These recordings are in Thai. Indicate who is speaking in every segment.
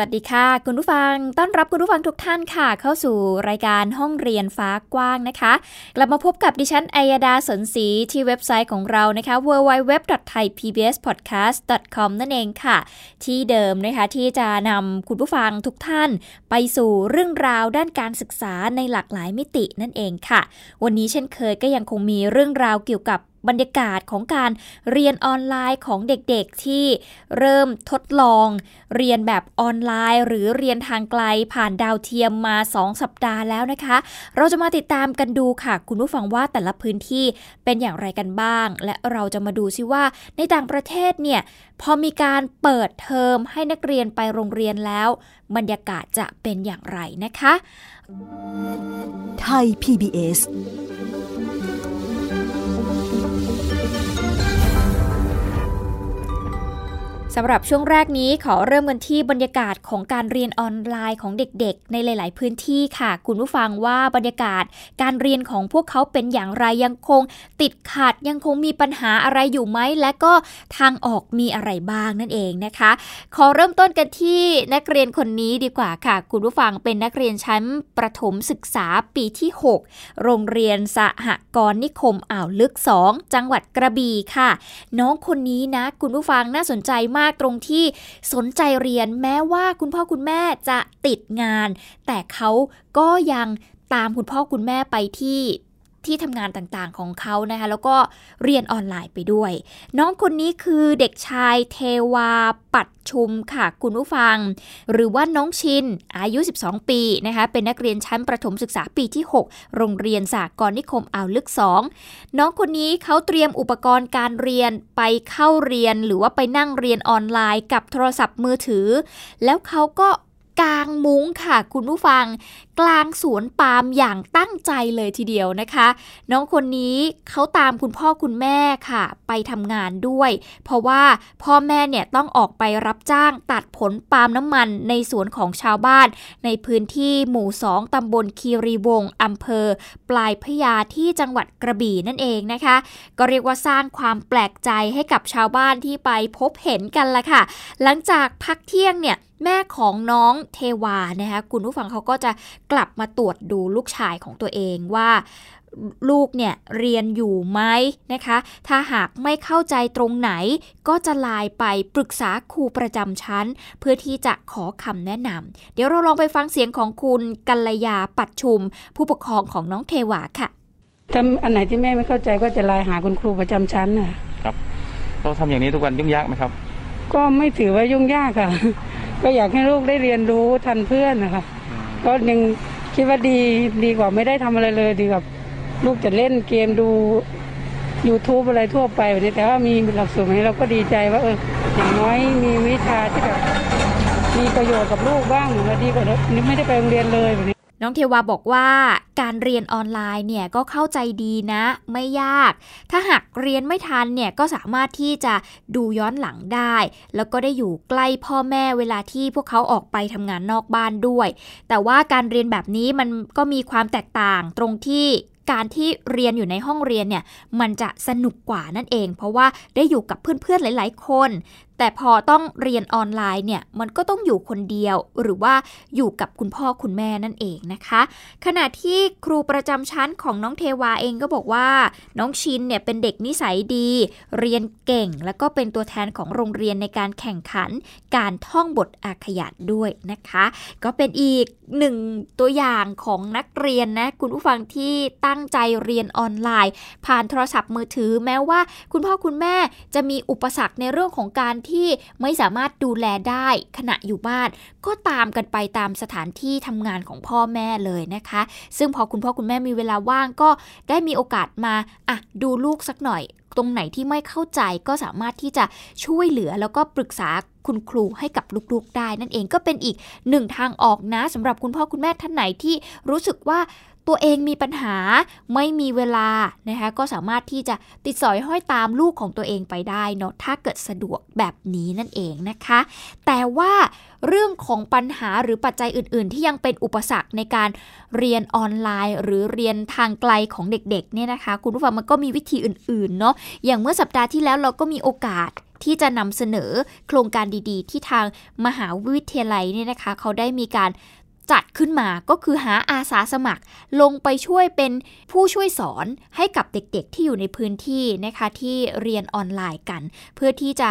Speaker 1: วัสดีค่ะ คุณผู้ฟังต้อนรับคุณผู้ฟังทุกท่านค่ะ เข้าสู่รายการห้องเรียนฟ้ากว้างนะคะ กลับมาพบกับดิฉันอัยดาสนศรีที่เว็บไซต์ของเรานะคะ www.thaipbspodcast.com นั่นเองค่ะ ที่เดิมนะคะที่จะนำคุณผู้ฟังทุกท่าน ไปสู่เรื่องราวด้านการศึกษาในหลากหลายมิตินั่นเองค่ะ วันนี้เช่นเคยก็ยังคงมีเรื่องราวเกี่ยวกับ บรรยากาศของการเรียนออนไลน์ของเด็กๆ ที่เริ่มทดลอง เรียนแบบออนไลน์ หรือเรียนทางไกลผ่านดาวเทียมมา 2 สัปดาห์แล้วนะคะ เราจะมาติดตามกันดูค่ะ คุณผู้ฟังว่าแต่ละพื้นที่เป็นอย่างไรกันบ้าง และเราจะมาดูซิว่าในต่างประเทศเนี่ยพอมีการเปิดเทอมให้นักเรียนไปโรงเรียนแล้ว บรรยากาศจะเป็นอย่างไรนะคะ
Speaker 2: ไทย PBS
Speaker 1: สำหรับช่วงแรกนี้ขอเริ่มกันที่บรรยากาศของการเรียนออนไลน์ของเด็กๆ ในหลาย ๆ พื้นที่ค่ะ คุณผู้ฟังว่าบรรยากาศการเรียนของพวกเขาเป็นอย่างไรยังคง ติดขัดยังคงมีปัญหาอะไรอยู่ไหมและก็ทางออกมีอะไรบ้างนั่นเองนะคะ ขอเริ่มต้นกันที่นักเรียนคนนี้ดีกว่าค่ะ คุณผู้ฟังเป็นนักเรียนชั้นประถมศึกษาปีที่ 6 โรงเรียนสหกรณ์นิคมอ่าวลึก 2 จังหวัดกระบี่ค่ะ น้องคนนี้นะ คุณผู้ฟังน่าสนใจมากากตรงที่สนใจเรียนแม้ว่าคุณพ่อคุณแม่จะติดงาน แต่เขาก็ยังตามคุณพ่อคุณแม่ไปที่ ที่ทำงานต่างๆของเขานะคะแล้วก็เรียนออนไลน์ไปด้วย น้องคนนี้คือเด็กชายเทวาปัดชุมค่ะคุณผู้ฟัง หรือว่าน้องชินอายุ 12 ปีนะคะเป็นนักเรียนชั้นประถมศึกษาปีที่ 6 โรงเรียนสากรนิคมอ่าวลึก 2 น้องคนนี้เขาเตรียมอุปกรณ์การเรียนไปเข้าเรียน หรือว่าไปนั่งเรียนออนไลน์กับโทรศัพท์มือถือ แล้วเขาก็กางมุ้งค่ะคุณผู้ฟัง กลางสวนปาล์มอย่างตั้งใจเลยทีเดียวนะคะ น้องคนนี้เขาตามคุณพ่อคุณแม่ค่ะ ไปทำงานด้วย เพราะว่าพ่อแม่เนี่ยต้องออกไปรับจ้างตัดผลปาล์มน้ำมันในสวนของชาวบ้าน ในพื้นที่หมู่สองตำบลคีรีวงศ์อำเภอ ปลายพยาที่จังหวัดกระบี่นั่นเองนะคะ ก็เรียกว่าสร้างความแปลกใจให้กับชาวบ้านที่ไปพบเห็นกันละค่ะ หลังจากพักเที่ยงเนี่ยแม่ของน้องเทวานะคะคุณผู้ฟังเขาก็จะกลับมาตรวจดูลูกชายของตัวเองว่าลูกเนี่ยเรียนอยู่ไหมนะคะ ถ้าหากไม่เข้าใจตรงไหน ก็จะไลน์ไปปรึกษาครูประจำชั้น เพื่อที่จะขอคำแนะนำเดี๋ยวเราลองไปฟังเสียงของคุณกัลยาปัดชุม ผู้ปกครองของน้องเทวาค่ะ
Speaker 3: ถ้าอันไหนที่แม่ไม่เข้าใจก็จะไลน์หาคุณครูประจำชั้นน่ะ
Speaker 4: ครับเราทำอย่างนี้ทุกวันยุ่งยากไหมครับ
Speaker 3: ก็ไม่ถือว่ายุ่งยากค่ะ ก็อยากให้ลูกได้เรียนรู้ทันเพื่อนนะคะ ก็ยังคิดว่าดีดีกว่าไม่ได้ทำอะไรเลยดีกับลูกจะเล่นเกมดู YouTube อะไรทั่วไปแบบนี้แต่ว่ามีหลักสูตรนี้เราก็ดีใจว่าเอออย่างน้อยมีวิชาที่แบบมีประโยชน์กับลูกบ้างแดีกว่านี้ไม่ได้ไปโรงเรียนเลยแบบนี้
Speaker 1: น้องเทวาบอกว่าการเรียนออนไลน์เนี่ยก็เข้าใจดีนะ ไม่ยาก ถ้าหากเรียนไม่ทันเนี่ยก็สามารถที่จะดูย้อนหลังได้ แล้วก็ได้อยู่ใกล้พ่อแม่เวลาที่พวกเขาออกไปทำงานนอกบ้านด้วย แต่ว่าการเรียนแบบนี้มันก็มีความแตกต่างตรงที่การที่เรียนอยู่ในห้องเรียนเนี่ยมันจะสนุกกว่านั่นเอง เพราะว่าได้อยู่กับเพื่อนๆหลาย ๆ คน แต่พอต้องเรียนออนไลน์เนี่ยมันก็ต้องอยู่คนเดียวหรือว่าอยู่กับคุณพ่อคุณแม่นั่นเองนะคะ ขณะที่ครูประจำชั้นของน้องเทวาเองก็บอกว่าน้องชินเนี่ยเป็นเด็กนิสัยดี เรียนเก่ง แล้วก็เป็นตัวแทนของโรงเรียนในการแข่งขัน การท่องบทอาขยาดด้วยนะคะ ก็เป็นอีกหนึ่งตัวอย่างของนักเรียนนะคุณผู้ฟังที่ตั้งใจเรียนออนไลน์ ผ่านโทรศัพท์มือถือแม้ว่า คุณพ่อคุณแม่จะมีอุปสรรคในเรื่องของการที่ไม่สามารถดูแลได้ขณะอยู่บ้าน ก็ตามกันไปตามสถานที่ทำงานของพ่อแม่เลยนะคะ ซึ่งพอคุณพ่อคุณแม่มีเวลาว่างก็ได้มีโอกาสมาอะดูลูกสักหน่อย ตรงไหนที่ไม่เข้าใจก็สามารถที่จะช่วยเหลือแล้วก็ปรึกษาคุณครูให้กับลูกๆได้ นั่นเองก็เป็นอีกหนึ่งทางออกนะสำหรับคุณพ่อคุณแม่ท่านไหนที่รู้สึกว่า ตัวเองมีปัญหาไม่มีเวลานะคะก็สามารถที่จะติดสอยห้อยตามลูกของตัวเองไปได้เนาะถ้าเกิดสะดวกแบบนี้นั่นเองนะคะ แต่ว่าเรื่องของปัญหาหรือปัจจัยอื่น ๆ ที่ยังเป็นอุปสรรคในการเรียนออนไลน์ หรือเรียนทางไกลของเด็กๆเนี่ยนะคะ คุณผู้ฟังมันก็มีวิธีอื่น ๆ เนาะอย่างเมื่อสัปดาห์ที่แล้วเราก็มีโอกาสที่จะนำเสนอโครงการดีๆ ที่ทางมหาวิทยาลัยเนี่ยนะคะ เขาได้มีการ จัดขึ้นมาก็คือหาอาสาสมัครลงไปช่วยเป็นผู้ช่วยสอนให้กับเด็กๆที่อยู่ในพื้นที่นะคะที่เรียนออนไลน์กัน เพื่อที่จะ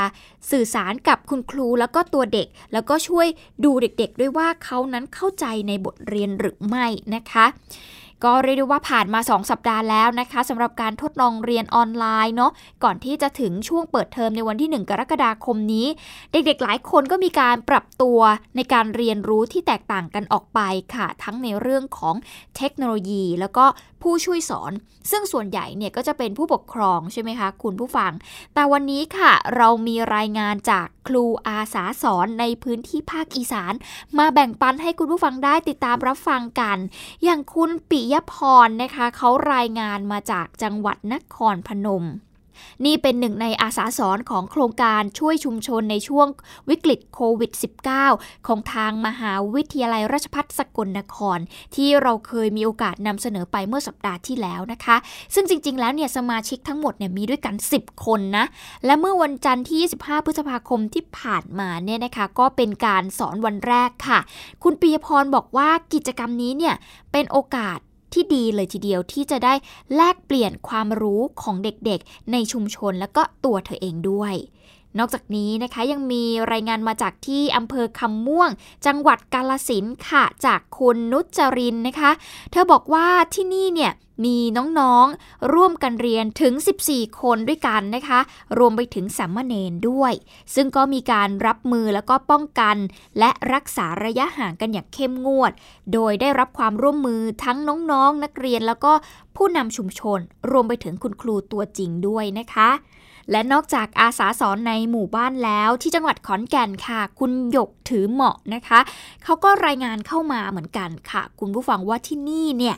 Speaker 1: สื่อสารกับคุณครูแล้วก็ตัวเด็ก แล้วก็ช่วยดูเด็กๆ ด้วยว่าเขานั้นเข้าใจในบทเรียนหรือไม่นะคะ ก็เรียกได้ว่าผ่านมา 2 สัปดาห์แล้วนะคะสำหรับการทดลองเรียนออนไลน์เนาะก่อนที่จะถึงช่วงเปิดเทอมในวันที่ 1 กรกฎาคมนี้ เด็กๆ หลายคนก็มีการปรับตัวในการเรียนรู้ที่แตกต่างกันออกไปค่ะ ทั้งในเรื่องของเทคโนโลยี แล้วก็ผู้ช่วยสอน ซึ่งส่วนใหญ่เนี่ยก็จะเป็นผู้ปกครองใช่ไหมคะคุณผู้ฟัง แต่วันนี้ค่ะ เรามีรายงานจากครูอาสาสอนในพื้นที่ภาคอีสาน มาแบ่งปันให้คุณผู้ฟังได้ติดตามรับฟังกัน อย่างคุณปิยพรนะคะเขารายงานมาจากจังหวัดนครพนม นี่เป็นหนึ่งในอาสาสอนของโครงการช่วยชุมชนในช่วงวิกฤตโควิด -19 ของทางมหาวิทยาลัยราชภัฏสกลนคร ที่เราเคยมีโอกาสนำเสนอไปเมื่อสัปดาห์ที่แล้วนะคะ ซึ่งจริง ๆ แล้วเนี่ยสมาชิกทั้งหมดเนี่ยมีด้วยกัน 10 คนนะ และเมื่อวันจันทร์ที่ 25 พฤษภาคมที่ผ่านมาเนี่ยนะคะก็เป็นการสอนวันแรกค่ะ คุณปียพรบอกว่ากิจกรรมนี้เนี่ยเป็นโอกาส ที่ดีเลยทีเดียวที่จะได้แลกเปลี่ยนความรู้ของเด็กๆ ในชุมชนและก็ตัวเธอเองด้วย นอกจากนี้นะคะยังมีรายงานมาจากที่อำเภอคำม่วง จังหวัดกาลสินค่ะจากคุณนุจรินนะคะ เธอบอกว่าที่นี่เนี่ยมีน้องๆ ร่วมกันเรียนถึง 14 คนด้วยกันนะคะ รวมไปถึงสัมมเนนด้วย ซึ่งก็มีการรับมือแล้วก็ป้องกัน และรักษาระยะห่างกันอย่างเข้มงวด โดยได้รับความร่วมมือทั้งน้องๆนักเรียนแล้วก็ผู้นำชุมชน รวมไปถึงคุณครูตัวจริงด้วยนะคะ และนอกจากอาสาสอนในหมู่บ้านแล้วที่จังหวัดขอนแก่นค่ะ คุณหยกถือเหมาะนะคะ เขาก็รายงานเข้ามาเหมือนกันค่ะ คุณผู้ฟังว่าที่นี่เนี่ย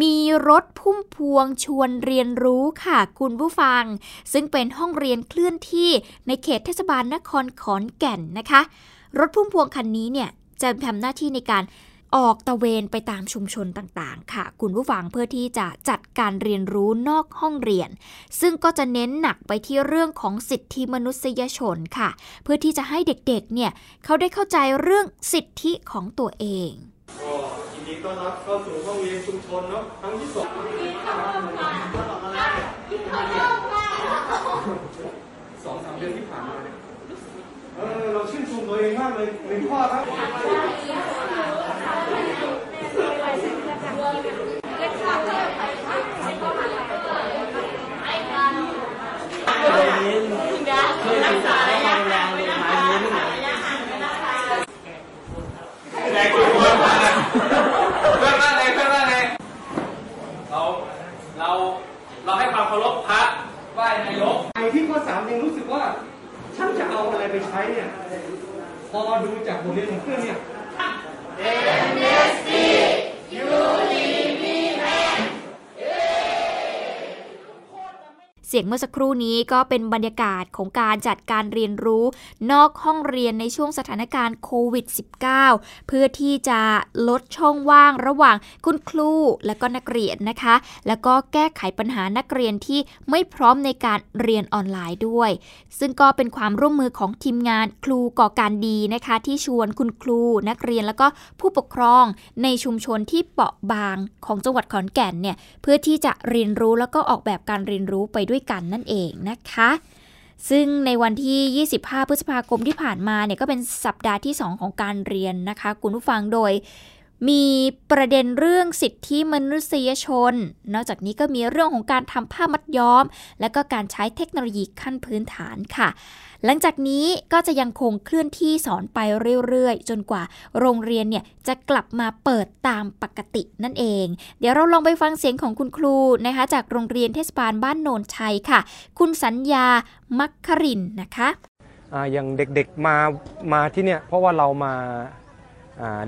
Speaker 1: มีรถพุ่มพวงชวนเรียนรู้ค่ะคุณผู้ฟัง ซึ่งเป็นห้องเรียนเคลื่อนที่ในเขตเทศบาลนครขอนแก่นนะคะ รถพุ่มพวงคันนี้เนี่ยจะทำหน้าที่ในการออกตะเวนไปตามชุมชนต่างๆ ค่ะ คุณผู้ฟังเพื่อที่จะจัดการเรียนรู้นอกห้องเรียน ซึ่งก็จะเน้นหนักไปที่เรื่องของสิทธิมนุษยชนค่ะ เพื่อที่จะให้เด็กๆ เนี่ยเขาได้เข้าใจเรื่องสิทธิของตัวเอง
Speaker 5: ดีต้อนรับเข้าสู่ห้องเรียนชุมชนเนาะครั้งที่สองสองสามเดือนที่ผ่านมาเนี่ยเออเราชื่นชมตัวเองมากเลยหนึ่งข้อครับเคารพพระไหว้นายกไอ้ที่ข้อสามยังรู้สึกว่าฉันจะเอาอะไรไปใช้เนี่ย พอดูจากบทเรียนของเพื่อนเนี่ย
Speaker 1: ยงเมื่อสักครู่นี้ก็เป็นบรรยากาศของการจัดการเรียนรู้ นอกห้องเรียนในช่วงสถานการณ์โควิด -19 เพื่อที่จะลดช่องว่างระหว่างคุณครูและก็นักเรียนนะคะ แล้วก็แก้ไขปัญหานักเรียนที่ไม่พร้อมในการเรียนออนไลน์ด้วย ซึ่งก็เป็นความร่วมมือของทีมงานครูก่อการดีนะคะ ที่ชวนคุณครูนักเรียนแล้วก็ผู้ปกครองในชุมชนที่เปราะบางของจังหวัดขอนแก่นเนี่ยเพื่อที่จะเรียนรู้แล้วก็ออกแบบการเรียนรู้ไปด้วยกันนั่นเองนะคะ ซึ่งในวันที่ 25 พฤษภาคมที่ผ่านมาเนี่ยก็เป็นสัปดาห์ที่ 2 ของการเรียนนะคะ คุณผู้ฟังโดย มีประเด็นเรื่องสิทธิมนุษยชน นอกจากนี้ก็มีเรื่องของการทำผ้ามัดย้อม และก็การใช้เทคโนโลยีขั้นพื้นฐานค่ะ หลังจากนี้ก็จะยังคงเคลื่อนที่สอนไปเรื่อยๆ จนกว่าโรงเรียนเนี่ยจะกลับมาเปิดตามปกตินั่นเอง เดี๋ยวเราลองไปฟังเสียงของคุณครูนะคะจากโรงเรียนเทศบาลบ้านโนนชัยค่ะ คุณสัญญา มัคครินนะคะ
Speaker 6: อย่างเด็กๆมามาที่เนี่ยเพราะว่าเรามา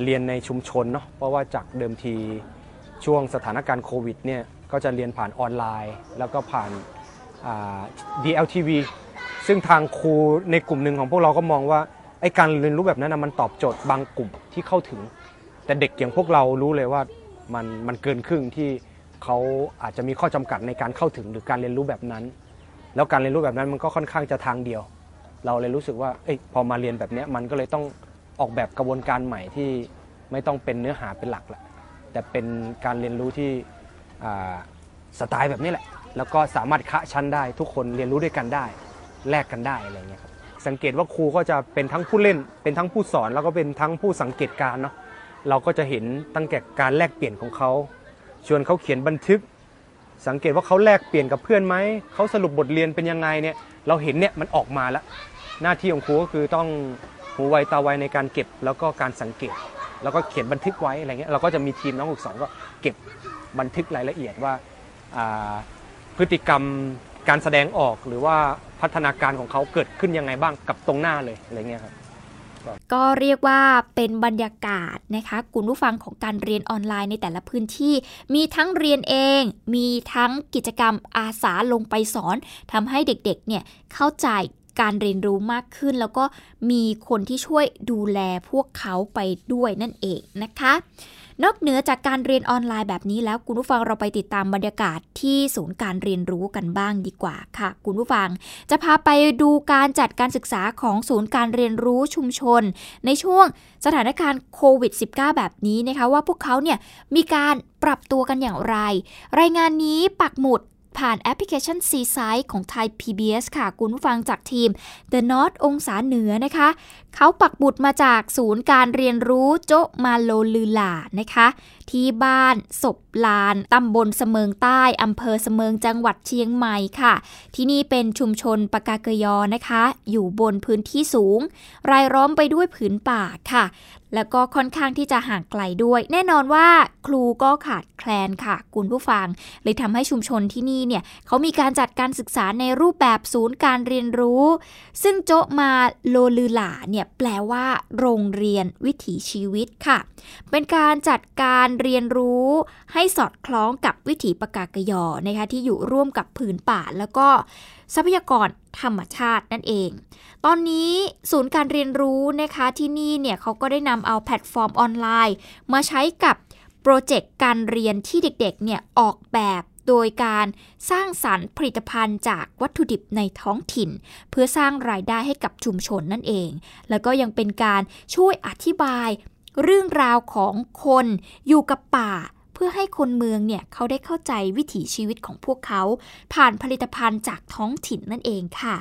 Speaker 6: เรียนในชุมชนเนาะเพราะว่าจากเดิมทีช่วงสถานการณ์โควิดเนี่ยก็จะเรียนผ่านออนไลน์ แล้วก็ผ่านอ่า DLTV ซึ่งทางครูในกลุ่มหนึ่งของพวกเราก็มองว่าไอ้การเรียนรู้แบบนั้นนะมันตอบโจทย์บางกลุ่มที่เข้าถึง แต่เด็กอย่างพวกเรารู้เลยว่ามันมันเกินครึ่งที่เขาอาจจะมีข้อจำกัดในการเข้าถึงหรือการเรียนรู้แบบนั้น แล้วการเรียนรู้แบบนั้นมันก็ค่อนข้างจะทางเดียว เราเลยรู้สึกว่าเอ้ยพอมาเรียนแบบนี้มันก็เลยต้อง ออกแบบกระบวนการใหม่ที่ไม่ต้องเป็นเนื้อหาเป็นหลักละแต่เป็นการเรียนรู้ที่สไตล์แบบนี้แหละ แล้วก็สามารถคะชั้นได้ ทุกคนเรียนรู้ด้วยกันได้ แลกกันได้อะไรเงี้ยครับสังเกตว่าครูก็จะเป็นทั้งผู้เล่น เป็นทั้งผู้สอนแล้วก็เป็นทั้งผู้สังเกตการเนาะเราก็จะเห็นตั้งแต่การแลกเปลี่ยนของเขาชวนเขาเขียนบันทึก สังเกตว่าเขาแลกเปลี่ยนกับเพื่อนไหมเขาสรุปบทเรียนเป็นยังไงเนี่ยเราเห็นเนี่ยมันออกมาแล้ว หน้าที่ของครูก็คือต้อง หูไวตาไวในการเก็บแล้วก็การสังเกต แล้วก็เขียนบันทึกไว้อะไรเงี้ยเราก็จะมีทีมน้องฝึกสอนก็เก็บบันทึกรายละเอียดว่าพฤติกรรมการแสดงออกหรือว่าพัฒนาการของเขาเกิดขึ้นยังไงบ้างกับตรงหน้าเลยอะไรเงี้ยครับ
Speaker 1: ก็เรียกว่าเป็นบรรยากาศนะคะคุณผู้ฟังของการเรียนออนไลน์ในแต่ละพื้นที่ มีทั้งเรียนเอง มีทั้งกิจกรรมอาสาลงไปสอนทำให้เด็กๆเนี่ยเข้าใจ การเรียนรู้มากขึ้น แล้วก็มีคนที่ช่วยดูแลพวกเขาไปด้วยนั่นเองนะคะ นอกเหนือจากการเรียนออนไลน์แบบนี้แล้วคุณผู้ฟังเราไปติดตามบรรยากาศที่ศูนย์การเรียนรู้กันบ้างดีกว่าค่ะ คุณผู้ฟังจะพาไปดูการจัดการศึกษาของศูนย์การเรียนรู้ชุมชน ในช่วงสถานการณ์โควิด -19 แบบนี้นะคะว่าพวกเขาเนี่ยมีการปรับตัวกันอย่างไร รายงานนี้ปักหมุด ผ่านแอปพลิเคชัน c s i ของไทย PBS ค่ะ คุณผู้ฟังจากทีม The North องศาเหนือนะคะ เขาปักบุตรมาจากศูนย์การเรียนรู้โจมาโลลือหลานะคะ ที่บ้านศพลาน ตำบลเสมิงใต้ อำเภอเสมิงจังหวัดเชียงใหม่ค่ะ ที่นี่เป็นชุมชนปากาเกยอนะคะ อยู่บนพื้นที่สูง รายล้อมไปด้วยผืนป่าค่ะ แล้วก็ค่อนข้างที่จะห่างไกลด้วย แน่นอนว่าครูก็ขาดแคลนค่ะ คุณผู้ฟัง เลยทำให้ชุมชนที่นี่เนี่ยเขามีการจัดการศึกษาในรูปแบบศูนย์การเรียนรู้ ซึ่งโจมาโลลือหลาเนี่ยแปลว่าโรงเรียนวิถีชีวิตค่ะ เป็นการจัดการเรียนรู้ให้สอดคล้องกับวิถีปกาเกอะญอนะคะที่อยู่ร่วมกับผืนป่าแล้วก็ ทรัพยากรธรรมชาตินั่นเอง ตอนนี้ศูนย์การเรียนรู้นะคะที่นี่เนี่ยเขาก็ได้นำเอาแพลตฟอร์มออนไลน์ มาใช้กับโปรเจกต์การเรียนที่เด็กๆเนี่ยออกแบบโดยการสร้างสรรค์ผลิตภัณฑ์จากวัตถุดิบในท้องถิ่น เพื่อสร้างรายได้ให้กับชุมชนนั่นเอง แล้วก็ยังเป็นการช่วยอธิบายเรื่องราวของคนอยู่กับป่า เพื่อให้คนเมืองเนี่ยเขาได้เข้าใจวิถีชีวิตของพวกเขา ผ่านผลิตภัณฑ์จากท้องถิ่นนั่นเองค่ะ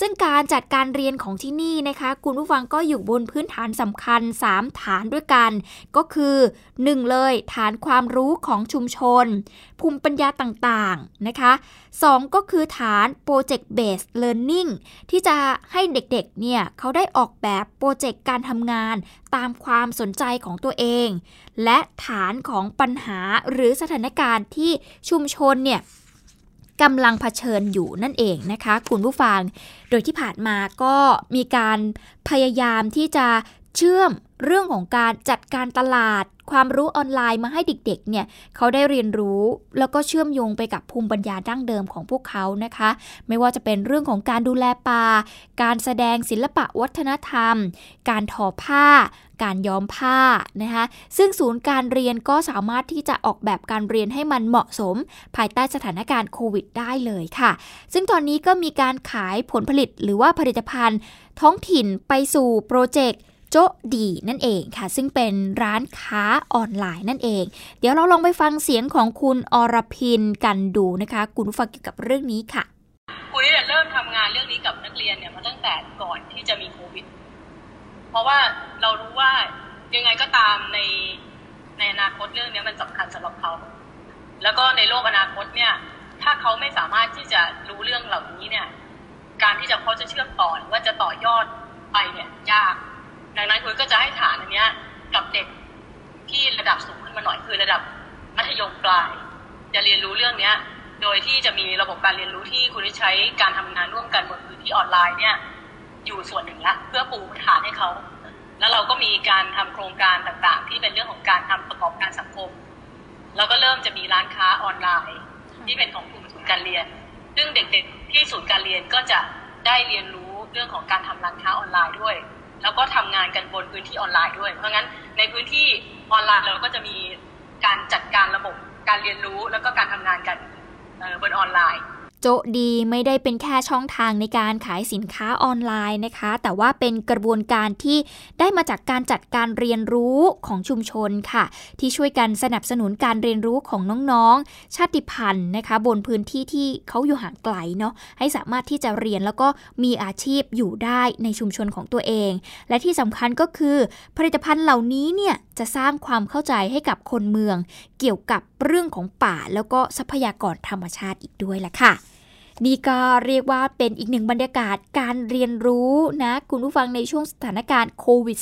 Speaker 1: ซึ่งการจัดการเรียนของที่นี่นะคะ คุณผู้ฟังก็อยู่บนพื้นฐานสำคัญ 3 ฐานด้วยกัน ก็คือ 1 เลยฐานความรู้ของชุมชน ภูมิปัญญาต่างๆนะคะ 2 ก็คือฐาน Project Based Learning ที่จะให้เด็กๆเนี่ยเขาได้ออกแบบโปรเจกต์การทำงานตามความสนใจของตัวเอง และฐานของปัญหาหรือสถานการณ์ที่ชุมชนเนี่ย กำลังเผชิญอยู่นั่นเองนะคะคุณผู้ฟัง โดยที่ผ่านมาก็มีการพยายามที่จะเชื่อม เรื่องของการจัดการตลาด ความรู้ออนไลน์มาให้เด็กๆเนี่ยเขาได้เรียนรู้แล้วก็เชื่อมโยงไปกับภูมิปัญญาดั้งเดิมของพวกเขานะคะ ไม่ว่าจะเป็นเรื่องของการดูแลป่า การแสดงศิลปะวัฒนธรรม การทอผ้า การย้อมผ้านะคะซึ่งศูนย์การเรียนก็สามารถที่จะออกแบบการเรียนให้มันเหมาะสม ภายใต้สถานการณ์โควิดได้เลยค่ะ ซึ่งตอนนี้ก็มีการขายผลผลิตหรือว่าผลิตภัณฑ์ ท้องถิ่นไปสู่โปรเจกต์ โจะดีนั่นเองค่ะ ซึ่งเป็นร้านค้าออนไลน์นั่นเอง เดี๋ยวเราลองไปฟังเสียงของคุณอรพินกันดูนะคะ คุณผู้ฟังเกี่ยวกับเรื่องนี้ค่ะ
Speaker 7: ครูเนี่ยเริ่มทำงานเรื่องนี้กับนักเรียนเนี่ยมาตั้งแต่ก่อนที่จะมีโควิด เพราะว่าเรารู้ว่ายังไงก็ตามในในอนาคตเรื่องนี้มันสำคัญสำหรับเขา แล้วก็ในโลกอนาคตเนี่ย ถ้าเขาไม่สามารถที่จะรู้เรื่องเหล่านี้เนี่ย การที่จะเขาจะเชื่อมต่อหรือว่าจะต่อยอดไปเนี่ยยาก ดังนั้นคุณก็จะให้ฐานอันเนี้ย กับเด็กที่ระดับสูงขึ้นมาหน่อยคือระดับมัธยมปลาย จะเรียนรู้เรื่องเนี้ย โดยที่จะมีระบบการเรียนรู้ที่คุณได้ใช้การทำงานร่วมกันบนพื้นที่ออนไลน์เนี่ย อยู่ส่วนหนึ่งละเพื่อปูฐานให้เขาแล้วเราก็มีการทำโครงการต่างๆ ที่เป็นเรื่องของการทำประกอบการสังคม แล้วก็เริ่มจะมีร้านค้าออนไลน์ที่เป็นของกลุ่มศูนย์การเรียน ซึ่งเด็กๆที่ศูนย์การเรียนก็จะได้เรียนรู้เรื่องของการทำร้านค้าออนไลน์ด้วย แล้วก็ทำงานกันบนพื้นที่ออนไลน์ด้วย เพราะงั้นในพื้นที่ออนไลน์เราก็จะมีการจัดการระบบการเรียนรู้แล้วก็การทำงานกันบนออนไลน์
Speaker 1: โจดีไม่ได้เป็นแค่ช่องทางในการขายสินค้าออนไลน์นะคะ แต่ว่าเป็นกระบวนการที่ได้มาจากการจัดการเรียนรู้ของชุมชนค่ะ ที่ช่วยกันสนับสนุนการเรียนรู้ของน้องๆ ชาติพันธุ์นะคะ บนพื้นที่ที่เขาอยู่ห่างไกลเนาะให้สามารถที่จะเรียนแล้วก็มีอาชีพอยู่ได้ในชุมชนของตัวเอง และที่สำคัญก็คือ ผลิตภัณฑ์เหล่านี้เนี่ยจะสร้างความเข้าใจให้กับคนเมือง เกี่ยวกับเรื่องของป่าแล้วก็ทรัพยากรธรรมชาติอีกด้วยละค่ะ นี่ก็เรียกว่าเป็นอีกหนึ่งบรรยากาศการเรียนรู้นะคุณผู้ฟังในช่วงสถานการณ์โควิด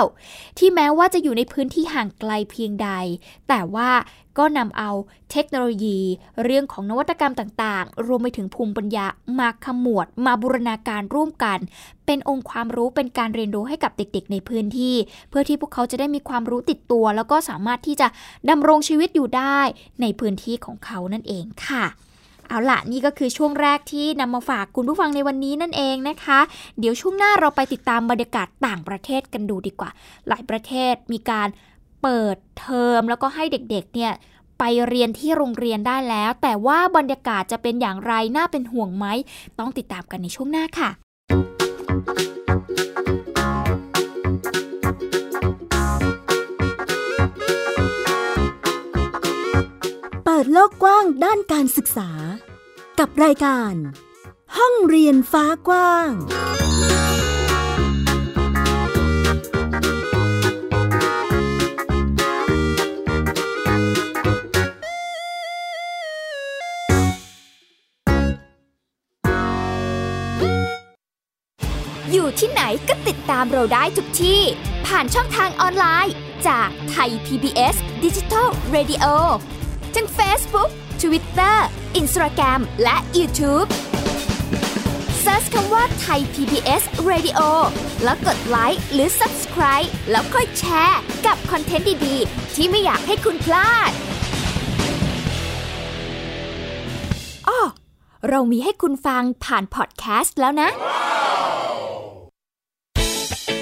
Speaker 1: -19 ที่แม้ว่าจะอยู่ในพื้นที่ห่างไกลเพียงใด แต่ว่าก็นำเอาเทคโนโลยี เรื่องของนวัตกรรมต่างๆ รวมไปถึงภูมิปัญญามาขมวด มาบูรณาการร่วมกัน เป็นองค์ความรู้เป็นการเรียนรู้ให้กับเด็กๆ ในพื้นที่ เพื่อที่พวกเขาจะได้มีความรู้ติดตัว แล้วก็สามารถที่จะดำรงชีวิตอยู่ได้ในพื้นที่ของเขานั่นเองค่ะ เอาละนี่ก็คือช่วงแรกที่นำมาฝากคุณผู้ฟังในวันนี้นั่นเองนะคะ เดี๋ยวช่วงหน้าเราไปติดตามบรรยากาศต่างประเทศกันดูดีกว่า หลายประเทศมีการเปิดเทอมแล้วก็ให้เด็กๆเนี่ยไปเรียนที่โรงเรียนได้แล้ว แต่ว่าบรรยากาศจะเป็นอย่างไรน่าเป็นห่วงไหม ต้องติดตามกันในช่วงหน้าค่ะ
Speaker 2: ปิดโลกกว้างด้านการศึกษา กับรายการ ห้องเรียนฟ้ากว้าง
Speaker 1: อยู่ที่ไหนก็ติดตามเราได้ทุกที่ ผ่านช่องทางออนไลน์ จากไทย PBS Digital Radio ทั้ง Facebook Twitter Instagram และ YouTube Search คำว่าไทย PBS Radio แล้วกดไลค์หรือ Subscribe แล้วค่อยแชร์ กับคอนเทนต์ดี ๆ ที่ไม่อยากให้คุณพลาดอ้อเรามีให้คุณฟังผ่านพอดแคสต์แล้วนะ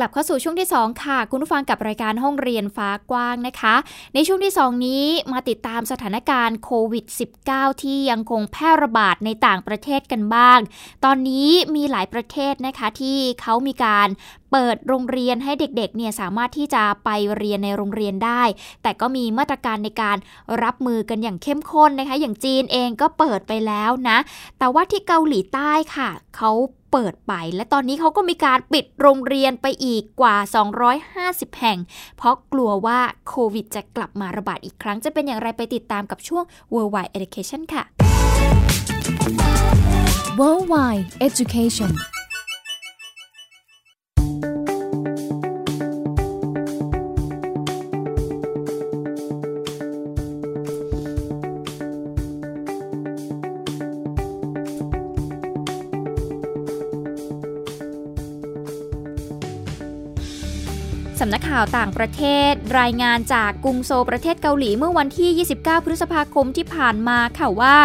Speaker 1: กลับเข้าสู่ช่วงที่ 2 ค่ะ คุณผู้ฟังกับรายการห้องเรียนฟ้ากว้างนะคะ ในช่วงที่ 2 นี้มาติดตามสถานการณ์โควิด -19 ที่ยังคงแพร่ระบาดในต่างประเทศกันบ้าง ตอนนี้มีหลายประเทศนะคะที่เขามีการเปิดโรงเรียนให้เด็กๆ เนี่ยสามารถที่จะไปเรียนในโรงเรียนได้ แต่ก็มีมาตรการในการรับมือกันอย่างเข้มข้นนะคะ อย่างจีนเองก็เปิดไปแล้วนะ แต่ว่าที่เกาหลีใต้ค่ะ เขา เปิดไป และตอนนี้เขาก็มีการปิดโรงเรียนไปอีกกว่า 250 แห่ง เพราะกลัวว่าโควิดจะกลับมาระบาดอีกครั้งจะเป็นอย่างไรไปติดตามกับช่วง Worldwide Education ค่ะ
Speaker 8: Worldwide Education
Speaker 1: ข่าวต่างประเทศ รายงานจากกรุงโซประเทศเกาหลีเมื่อวันที่ 29 พฤษภาคมที่ผ่านมาค่ะว่า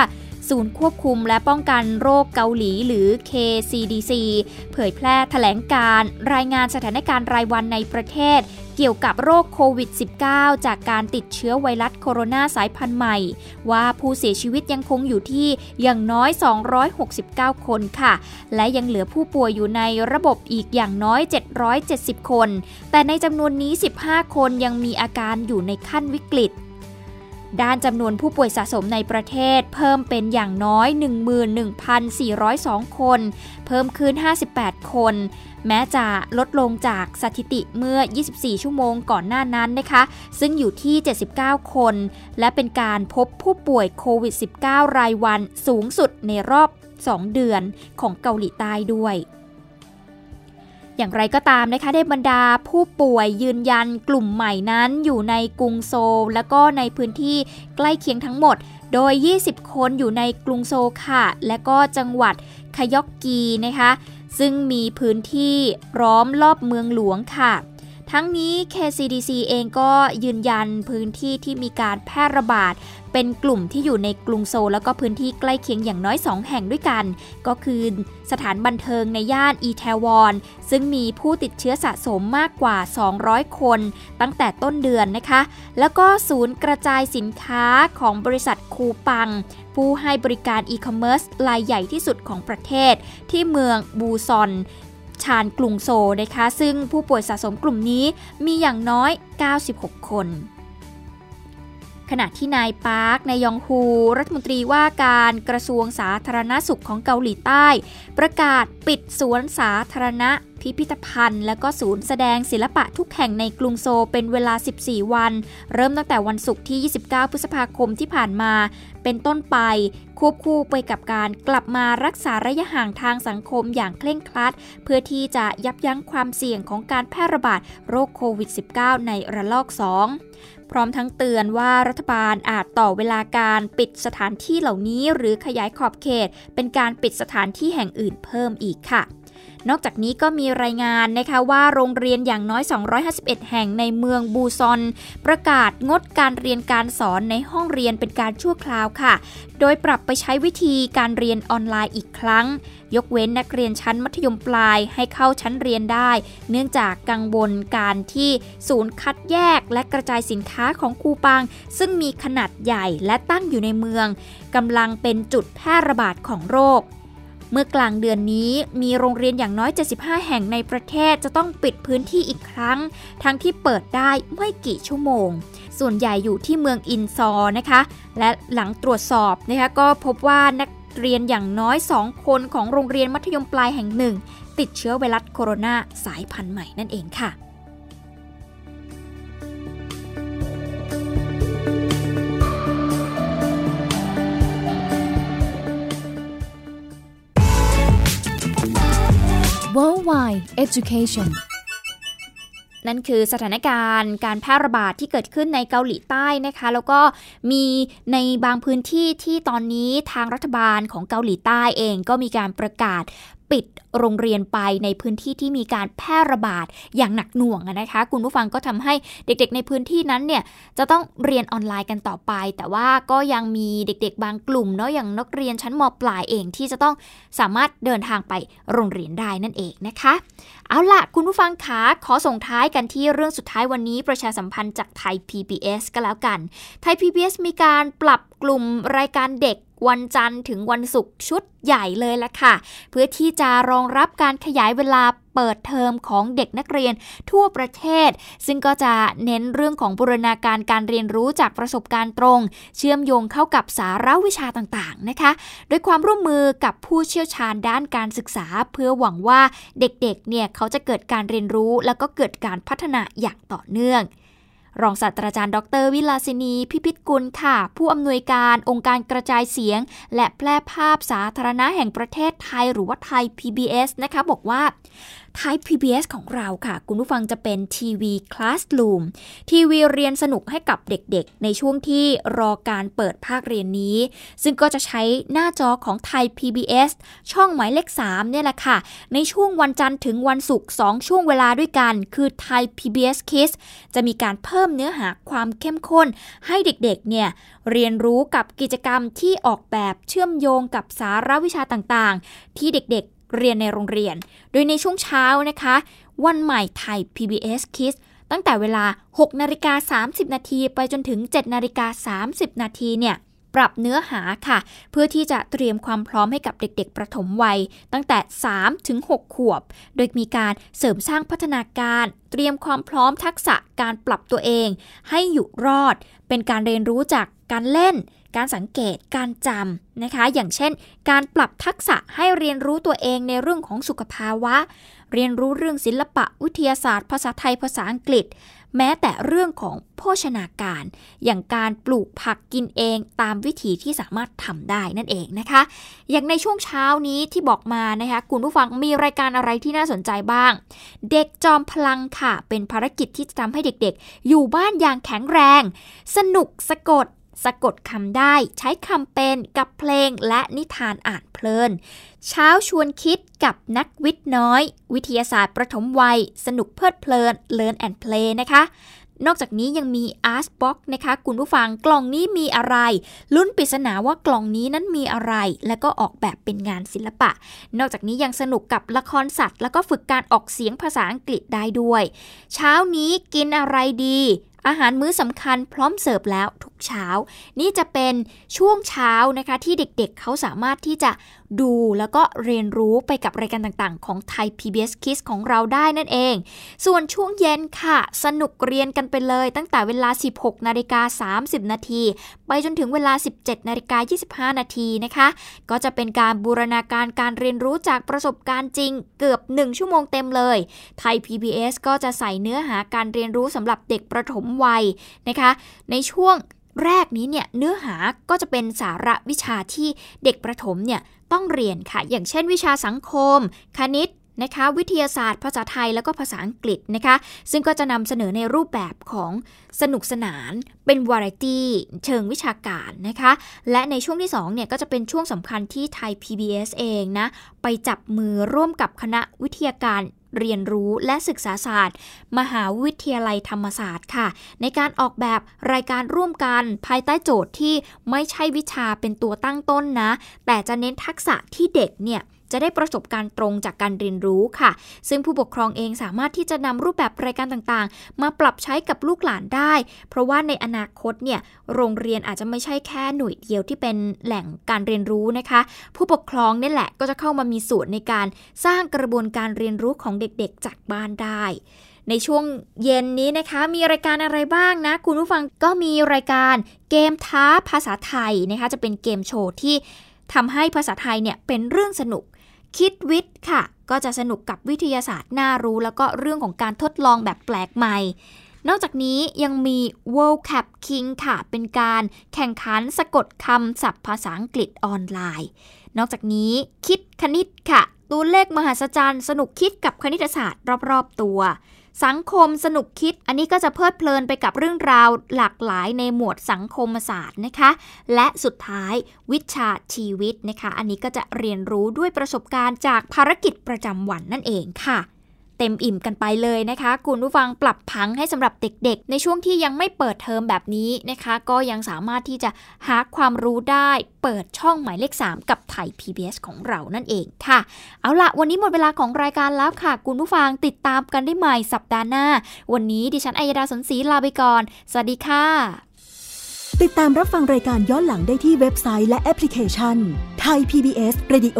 Speaker 1: ศูนย์ควบคุมและป้องกันโรคเกาหลีหรือ KCDC เผยแพร่แถลงการรายงานสถานการณ์รายวันในประเทศ เกี่ยวกับโรคโควิด -19 จากการติดเชื้อไวรัสโคโรนาสายพันธุ์ใหม่ ว่าผู้เสียชีวิตยังคงอยู่ที่อย่างน้อย 269 คนค่ะ และยังเหลือผู้ป่วยอยู่ในระบบอีกอย่างน้อย 770 คน แต่ในจำนวนนี้ 15 คนยังมีอาการอยู่ในขั้นวิกฤต ด้านจำนวนผู้ป่วยสะสมในประเทศเพิ่มเป็นอย่างน้อย 11,402 คน เพิ่มขึ้น 58 คน แม้จะลดลงจากสถิติเมื่อ 24 ชั่วโมงก่อนหน้านั้นนะคะ ซึ่งอยู่ที่ 79 คน และเป็นการพบผู้ป่วยโควิด -19 รายวันสูงสุดในรอบ 2 เดือนของเกาหลีใต้ด้วย อย่างไรก็ตามนะคะได้บรรดาผู้ป่วยยืนยันกลุ่มใหม่นั้นอยู่ในกรุงโซลและก็ในพื้นที่ใกล้เคียงทั้งหมด โดย 20 คนอยู่ในกรุงโซลค่ะ และก็จังหวัดคยอกกีนะคะ ซึ่งมีพื้นที่ร้อมรอบเมืองหลวงค่ะ ทั้งนี้ KCDC เองก็ยืนยันพื้นที่ที่มีการแพร่ระบาด เป็นกลุ่มที่อยู่ในกรุงโซลแล้วก็พื้นที่ใกล้เคียงอย่างน้อย 2 แห่งด้วยกัน ก็คือสถานบันเทิงในย่านอีแทวอน ซึ่งมีผู้ติดเชื้อสะสมมากกว่า 200 คน ตั้งแต่ต้นเดือนนะคะ แล้วก็ศูนย์กระจายสินค้าของบริษัทคูปัง ผู้ให้บริการอีคอมเมิร์ซรายใหญ่ที่สุดของประเทศที่เมืองบูซอน ชานกรุงโซนะคะ ซึ่งผู้ป่วยสะสมกลุ่มนี้มีอย่างน้อย 96 คน ขณะที่นายปาร์ค นายยองฮู รัฐมนตรีว่าการกระทรวงสาธารณสุขของเกาหลีใต้ ประกาศปิดสวนสาธารณะ พิพิธภัณฑ์ และก็ศูนย์แสดงศิลปะทุกแห่งในกรุงโซเป็นเวลา 14 วัน เริ่มตั้งแต่วันศุกร์ที่ 29 พฤษภาคมที่ผ่านมา เป็นต้นไป ควบคู่ไปกับการกลับมารักษาระยะห่างทางสังคมอย่างเคร่งครัด เพื่อที่จะยับยั้งความเสี่ยงของการแพร่ระบาดโรคโควิด -19 ในระลอก 2พร้อมทั้งเตือนว่ารัฐบาลอาจต่อเวลาการปิดสถานที่เหล่านี้ หรือขยายขอบเขต เป็นการปิดสถานที่แห่งอื่นเพิ่มอีกค่ะ นอกจากนี้ก็มีรายงานนะคะว่าโรงเรียนอย่างน้อย 251 แห่งในเมืองบูซอน ประกาศงดการเรียนการสอนในห้องเรียนเป็นการชั่วคราวค่ะ โดยปรับไปใช้วิธีการเรียนออนไลน์อีกครั้ง ยกเว้นนักเรียนชั้นมัธยมปลายให้เข้าชั้นเรียนได้ เนื่องจากกังวลการที่ศูนย์คัดแยกและกระจายสินค้าของคูปัง ซึ่งมีขนาดใหญ่และตั้งอยู่ในเมืองกำลังเป็นจุดแพร่ระบาดของโรค เมื่อกลางเดือนนี้มีโรงเรียนอย่างน้อย 75 แห่งในประเทศจะต้องปิดพื้นที่อีกครั้ง ทั้งที่เปิดได้ไม่กี่ชั่วโมง ส่วนใหญ่อยู่ที่เมืองอินซอนะคะ และหลังตรวจสอบนะคะก็พบว่านักเรียนอย่างน้อย 2 คนของโรงเรียนมัธยมปลายแห่งหนึ่ง ติดเชื้อไวรัสโคโรนาสายพันธุ์ใหม่นั่นเองค่ะ
Speaker 8: Worldwide Education
Speaker 1: นั่นคือสถานการณ์การแพร่ระบาดที่เกิดขึ้นในเกาหลีใต้นะคะ แล้วก็มีในบางพื้นที่ที่ตอนนี้ทางรัฐบาลของเกาหลีใต้เองก็มีการประกาศ ปิดโรงเรียนไปในพื้นที่ที่มีการแพร่ระบาดอย่างหนักหน่วงนะคะ คุณผู้ฟังก็ทำให้เด็กๆในพื้นที่นั้นเนี่ยจะต้องเรียนออนไลน์กันต่อไป แต่ว่าก็ยังมีเด็กๆ บางกลุ่มเนาะอย่างนักเรียนชั้นมปลายเองที่จะต้องสามารถเดินทางไปโรงเรียนได้นั่นเองนะคะ เอาล่ะ คุณผู้ฟังคะขอส่งท้ายกันที่เรื่องสุดท้ายวันนี้ประชาสัมพันธ์จากไทย PBS ก็แล้วกัน ไทย PBS มีการปรับกลุ่มรายการเด็ก วันจันทร์ถึงวันศุกร์ชุดใหญ่เลยละค่ะ เพื่อที่จะรองรับการขยายเวลาเปิดเทอมของเด็กนักเรียนทั่วประเทศ ซึ่งก็จะเน้นเรื่องของบูรณาการการเรียนรู้จากประสบการณ์ตรง เชื่อมโยงเข้ากับสาระวิชาต่างๆนะคะ โดยความร่วมมือกับผู้เชี่ยวชาญด้านการศึกษา เพื่อหวังว่าเด็กๆ เนี่ยเขาจะเกิดการเรียนรู้ แล้วก็เกิดการพัฒนาอย่างต่อเนื่อง รองศาสตราจารย์ ดร วิลาสินีพิพิธกุลค่ะ ผู้อำนวยการองค์การกระจายเสียง และแพร่ภาพสาธารณะแห่งประเทศไทย หรือว่าไทย PBS นะคะ บอกว่า ไทย PBS ของเราค่ะ คุณผู้ฟังจะเป็นทีวีคลาส r o o m ทีวีเรียนสนุกให้กับเด็กๆ ในช่วงที่รอการเปิดภาคเรียนนี้ ซึ่งก็จะใช้หน้าจอของไทย PBS ช่องหมายเลข 3 เนี่ยแหละค่ะ ในช่วงวันจันทร์ถึงวันศุกร์2ช่วงเวลาด้วยกัน คือไทย PBS Kids จะมีการเพิ่มเนื้อหาความเข้มข้น ให้เด็กๆ เนี่ยเรียนรู้กับกิจกรรมที่ออกแบบเชื่อมโยงกับสาระวิชาต่างๆ ที่เด็กๆ เรียนในโรงเรียน โดยในช่วงเช้านะคะ วันใหม่ไทย PBS Kids ตั้งแต่เวลา 6 นาฬิกา 30 นาทีไปจนถึง 7 นาฬิกา 30 นาทีเนี่ยปรับเนื้อหาค่ะ เพื่อที่จะเตรียมความพร้อมให้กับเด็ก ๆ ประถมวัย ตั้งแต่ 3 ถึง 6 ขวบ โดยมีการเสริมสร้างพัฒนาการ เตรียมความพร้อมทักษะการปรับตัวเอง ให้อยู่รอด เป็นการเรียนรู้จากการเล่น การสังเกตการจำนะคะ อย่างเช่น การปรับทักษะให้เรียนรู้ตัวเองในเรื่องของสุขภาวะ เรียนรู้เรื่องศิลปะวิทยาศาสตร์ ภาษาไทยภาษาอังกฤษ แม้แต่เรื่องของโภชนาการ อย่างการปลูกผักกินเองตามวิถีที่สามารถทำได้นั่นเองนะคะ อย่างในช่วงเช้านี้ที่บอกมานะคะคุณผู้ฟังมีรายการอะไรที่น่าสนใจบ้าง เด็กจอมพลังค่ะ เป็นภารกิจที่จะทำให้เด็กๆ อยู่บ้านอย่างแข็งแรง สนุกสะกด สะกดคำได้ใช้คำเป็นกับเพลงและนิทานอ่านเพลิน เช้าชวนคิดกับนักวิทย์น้อย วิทยาศาสตร์ประถมวัย สนุกเพลิดเพลิน Learn and Play นะคะ นอกจากนี้ยังมี Art Box นะคะ คุณผู้ฟังกล่องนี้มีอะไร ลุ้นปริศนาว่ากล่องนี้นั้นมีอะไร แล้วก็ออกแบบเป็นงานศิลปะ นอกจากนี้ยังสนุกกับละครสัตว์ แล้วก็ฝึกการออกเสียงภาษาอังกฤษได้ด้วย เช้านี้กินอะไรดี อาหารมื้อสำคัญพร้อมเสิร์ฟแล้วทุก เช้า นี่จะเป็นช่วงเช้านะคะที่เด็กๆเเขาสามารถที่จะดูแล้วก็เรียนรู้ไปกับรายการต่างๆ ของไทย PBS Kids ของเราได้นั่นเอง ส่วนช่วงเย็นค่ะ สนุกเรียนกันไปเลย ตั้งแต่เวลา 16นาฬิกา30 นาที ไปจนถึงเวลา 17นาฬิกา25 นาทีนะคะ ก็จะเป็นการบูรณาการการเรียนรู้จากประสบการณ์จริงเกือบ 1 ชั่วโมงเต็มเลย ไทย PBS ก็จะใส่เนื้อหาการเรียนรู้สำหรับเด็กประถมวัยนะคะ ในช่วงแรกนี้เนี่ยเนื้อหาก็จะเป็นสาระวิชาที่เด็กประถมเนี่ยต้องเรียนค่ะ อย่างเช่นวิชาสังคม คณิตนะคะวิทยาศาสตร์ ภาษาไทยแล้วก็ภาษาอังกฤษนะคะ ซึ่งก็จะนำเสนอในรูปแบบของสนุกสนาน เป็นวาไรตี้เชิงวิชาการนะคะ และในช่วงที่2เนี่ยก็จะเป็นช่วงสำคัญที่ไทย PBS เองนะ ไปจับมือร่วมกับคณะวิทยาการ เรียนรู้และศึกษาศาสตร์ มหาวิทยาลัยธรรมศาสตร์ค่ะ ในการออกแบบรายการร่วมกันภายใต้โจทย์ที่ไม่ใช่วิชาเป็นตัวตั้งต้นนะ แต่จะเน้นทักษะที่เด็กเนี่ย จะได้ประสบการณ์ตรงจากการเรียนรู้ค่ะ ซึ่งผู้ปกครองเองสามารถที่จะนำรูปแบบรายการต่างๆ มาปรับใช้กับลูกหลานได้ เพราะว่าในอนาคตเนี่ยโรงเรียนอาจจะไม่ใช่แค่หน่วยเดียวที่เป็นแหล่งการเรียนรู้นะคะ ผู้ปกครองนี่แหละก็จะเข้ามามีส่วนในการสร้างกระบวนการเรียนรู้ของเด็กๆ จากบ้านได้ในช่วงเย็นนี้นะคะ มีรายการอะไรบ้างนะ คุณผู้ฟังก็มีรายการเกมท้าภาษาไทยนะคะ จะเป็นเกมโชว์ที่ทำให้ภาษาไทยเนี่ยเป็นเรื่องสนุก คิดวิทย์ค่ะ ก็จะสนุกกับวิทยาศาสตร์น่ารู้ แล้วก็เรื่องของการทดลองแบบแปลกใหม่ นอกจากนี้ยังมี World Cup King ค่ะ เป็นการแข่งขันสะกดคำศัพท์ภาษาอังกฤษออนไลน์ นอกจากนี้คิดคณิตค่ะ ตัวเลขมหัศจรรย์ สนุกคิดกับคณิตศาสตร์รอบๆตัว สังคมสนุกคิด อันนี้ก็จะเพลิดเพลินไปกับเรื่องราวหลากหลายในหมวดสังคมศาสตร์นะคะ และสุดท้ายวิชาชีวิตนะคะ อันนี้ก็จะเรียนรู้ด้วยประสบการณ์จากภารกิจประจำวันนั่นเองค่ะ เต็มอิ่มกันไปเลยนะคะ คุณผู้ฟังปรับพังให้สำหรับเด็กๆ ในช่วงที่ยังไม่เปิดเทอมแบบนี้นะคะ ก็ยังสามารถที่จะหาความรู้ได้เปิดช่องหมายเลข 3 กับไทย PBS ของเรานั่นเองค่ะ เอาละวันนี้หมดเวลาของรายการแล้วค่ะ คุณผู้ฟังติดตามกันได้ใหม่สัปดาห์หน้า วันนี้ดิฉันอัยดาสนศรีลาไปก่อน สวัสดีค่ะ
Speaker 2: ติดตามรับฟังรายการย้อนหลังได้ที่เว็บไซต์และแอปพลิเคชันไทย PBS Radio